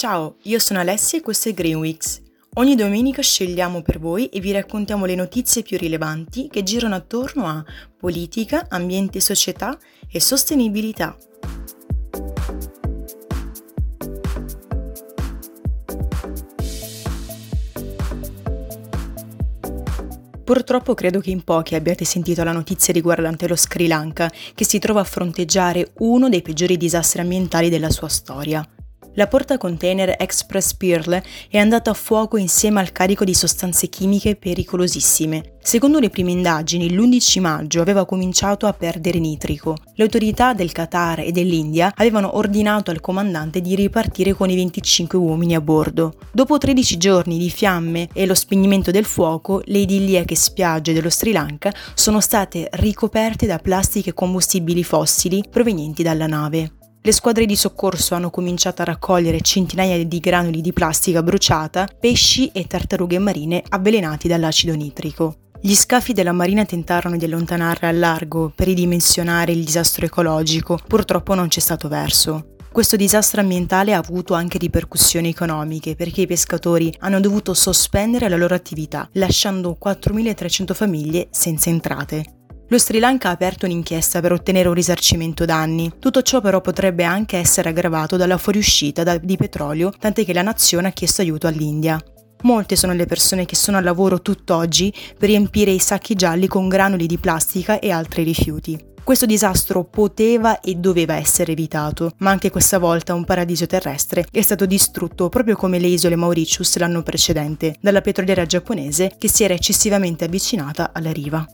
Ciao, io sono Alessia e questo è Green. Ogni domenica scegliamo per voi e vi raccontiamo le notizie più rilevanti che girano attorno a politica, ambiente società e sostenibilità. Purtroppo credo che in pochi abbiate sentito la notizia riguardante lo Sri Lanka, che si trova a fronteggiare uno dei peggiori disastri ambientali della sua storia. La portacontainer Express Pearl è andata a fuoco insieme al carico di sostanze chimiche pericolosissime. Secondo le prime indagini, l'11 maggio aveva cominciato a perdere nitrico. Le autorità del Qatar e dell'India avevano ordinato al comandante di ripartire con i 25 uomini a bordo. Dopo 13 giorni di fiamme e lo spegnimento del fuoco, le idilliache spiagge dello Sri Lanka sono state ricoperte da plastiche e combustibili fossili provenienti dalla nave. Le squadre di soccorso hanno cominciato a raccogliere centinaia di granuli di plastica bruciata, pesci e tartarughe marine avvelenati dall'acido nitrico. Gli scafi della Marina tentarono di allontanarle al largo per ridimensionare il disastro ecologico, purtroppo non c'è stato verso. Questo disastro ambientale ha avuto anche ripercussioni economiche perché i pescatori hanno dovuto sospendere la loro attività, lasciando 4.300 famiglie senza entrate. Lo Sri Lanka ha aperto un'inchiesta per ottenere un risarcimento danni. Tutto ciò però potrebbe anche essere aggravato dalla fuoriuscita di petrolio, tant'è che la nazione ha chiesto aiuto all'India. Molte sono le persone che sono al lavoro tutt'oggi per riempire i sacchi gialli con granuli di plastica e altri rifiuti. Questo disastro poteva e doveva essere evitato, ma anche questa volta un paradiso terrestre è stato distrutto proprio come le isole Mauritius l'anno precedente, dalla petroliera giapponese che si era eccessivamente avvicinata alla riva.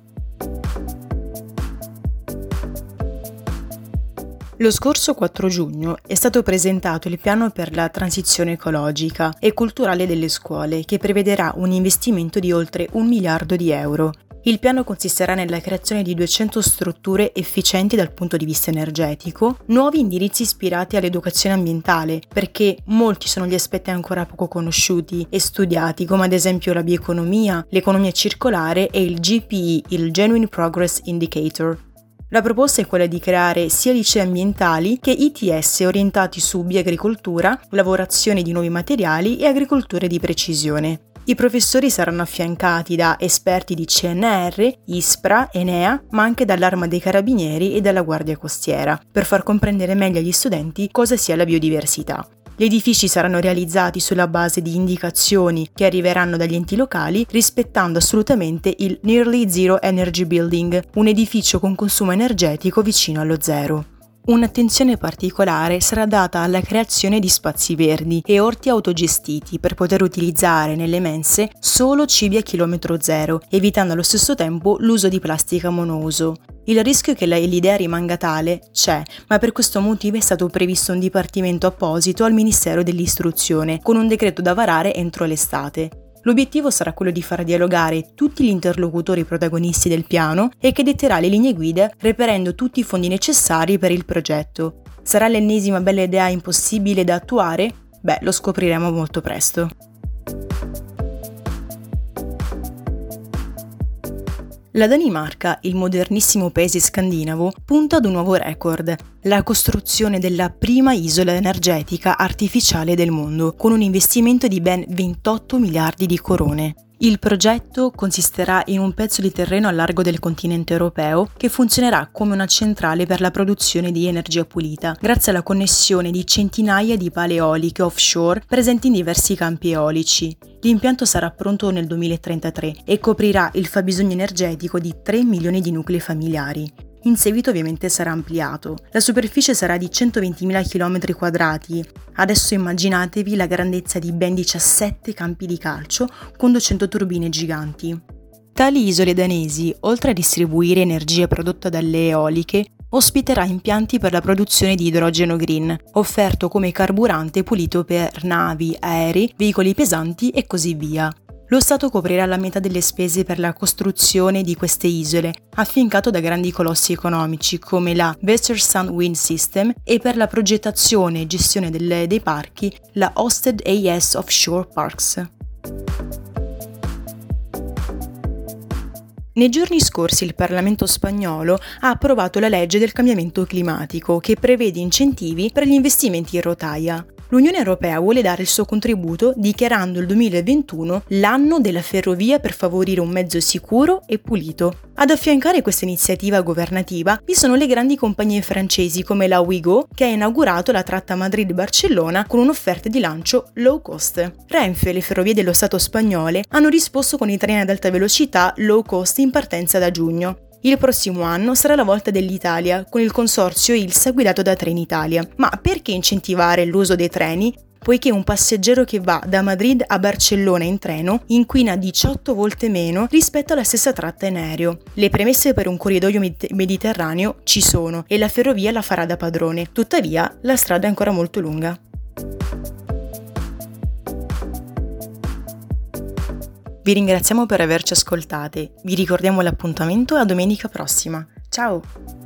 Lo scorso 4 giugno è stato presentato il piano per la transizione ecologica e culturale delle scuole, che prevederà un investimento di oltre un miliardo di euro. Il piano consisterà nella creazione di 200 strutture efficienti dal punto di vista energetico, nuovi indirizzi ispirati all'educazione ambientale, perché molti sono gli aspetti ancora poco conosciuti e studiati, come ad esempio la bioeconomia, l'economia circolare e il GPE, il Genuine Progress Indicator, la proposta è quella di creare sia licei ambientali che ITS orientati su bioagricoltura, lavorazione di nuovi materiali e agricoltura di precisione. I professori saranno affiancati da esperti di CNR, ISPRA, Enea, ma anche dall'Arma dei Carabinieri e dalla Guardia Costiera, per far comprendere meglio agli studenti cosa sia la biodiversità. Gli edifici saranno realizzati sulla base di indicazioni che arriveranno dagli enti locali, rispettando assolutamente il Nearly Zero Energy Building, un edificio con consumo energetico vicino allo zero. Un'attenzione particolare sarà data alla creazione di spazi verdi e orti autogestiti per poter utilizzare nelle mense solo cibi a chilometro zero, evitando allo stesso tempo l'uso di plastica monouso. Il rischio che l'idea rimanga tale c'è, ma per questo motivo è stato previsto un dipartimento apposito al Ministero dell'Istruzione, con un decreto da varare entro l'estate. L'obiettivo sarà quello di far dialogare tutti gli interlocutori protagonisti del piano e che detterà le linee guida reperendo tutti i fondi necessari per il progetto. Sarà l'ennesima bella idea impossibile da attuare? Beh, lo scopriremo molto presto. La Danimarca, il modernissimo paese scandinavo, punta ad un nuovo record, la costruzione della prima isola energetica artificiale del mondo, con un investimento di ben 28 miliardi di corone. Il progetto consisterà in un pezzo di terreno a largo del continente europeo che funzionerà come una centrale per la produzione di energia pulita, grazie alla connessione di centinaia di pale eoliche offshore presenti in diversi campi eolici. L'impianto sarà pronto nel 2033 e coprirà il fabbisogno energetico di 3 milioni di nuclei familiari in seguito ovviamente sarà ampliato. La superficie sarà di 120.000 km quadrati. Adesso immaginatevi la grandezza di ben 17 campi di calcio con 200 turbine giganti. Tali isole danesi, oltre a distribuire energia prodotta dalle eoliche, ospiterà impianti per la produzione di idrogeno green, offerto come carburante pulito per navi, aerei, veicoli pesanti e così via. Lo Stato coprirà la metà delle spese per la costruzione di queste isole, affiancato da grandi colossi economici come la Westersun Wind System e per la progettazione e gestione delle, dei parchi la Hosted AS Offshore Parks. Nei giorni scorsi il Parlamento spagnolo ha approvato la legge del cambiamento climatico che prevede incentivi per gli investimenti in rotaia. L'Unione Europea vuole dare il suo contributo dichiarando il 2021 l'anno della ferrovia per favorire un mezzo sicuro e pulito. Ad affiancare questa iniziativa governativa vi sono le grandi compagnie francesi come la Ouigo, che ha inaugurato la tratta Madrid-Barcellona con un'offerta di lancio low cost. Renfe e le ferrovie dello Stato spagnole hanno risposto con i treni ad alta velocità low cost in partenza da giugno. Il prossimo anno sarà la volta dell'Italia, con il consorzio ILSA guidato da Trenitalia. Ma perché incentivare l'uso dei treni poiché un passeggero che va da Madrid a Barcellona in treno inquina 18 volte meno rispetto alla stessa tratta in aereo. Le premesse per un corridoio med- mediterraneo ci sono e la ferrovia la farà da padrone, tuttavia la strada è ancora molto lunga. Vi ringraziamo per averci ascoltate, vi ricordiamo l'appuntamento a domenica prossima. Ciao!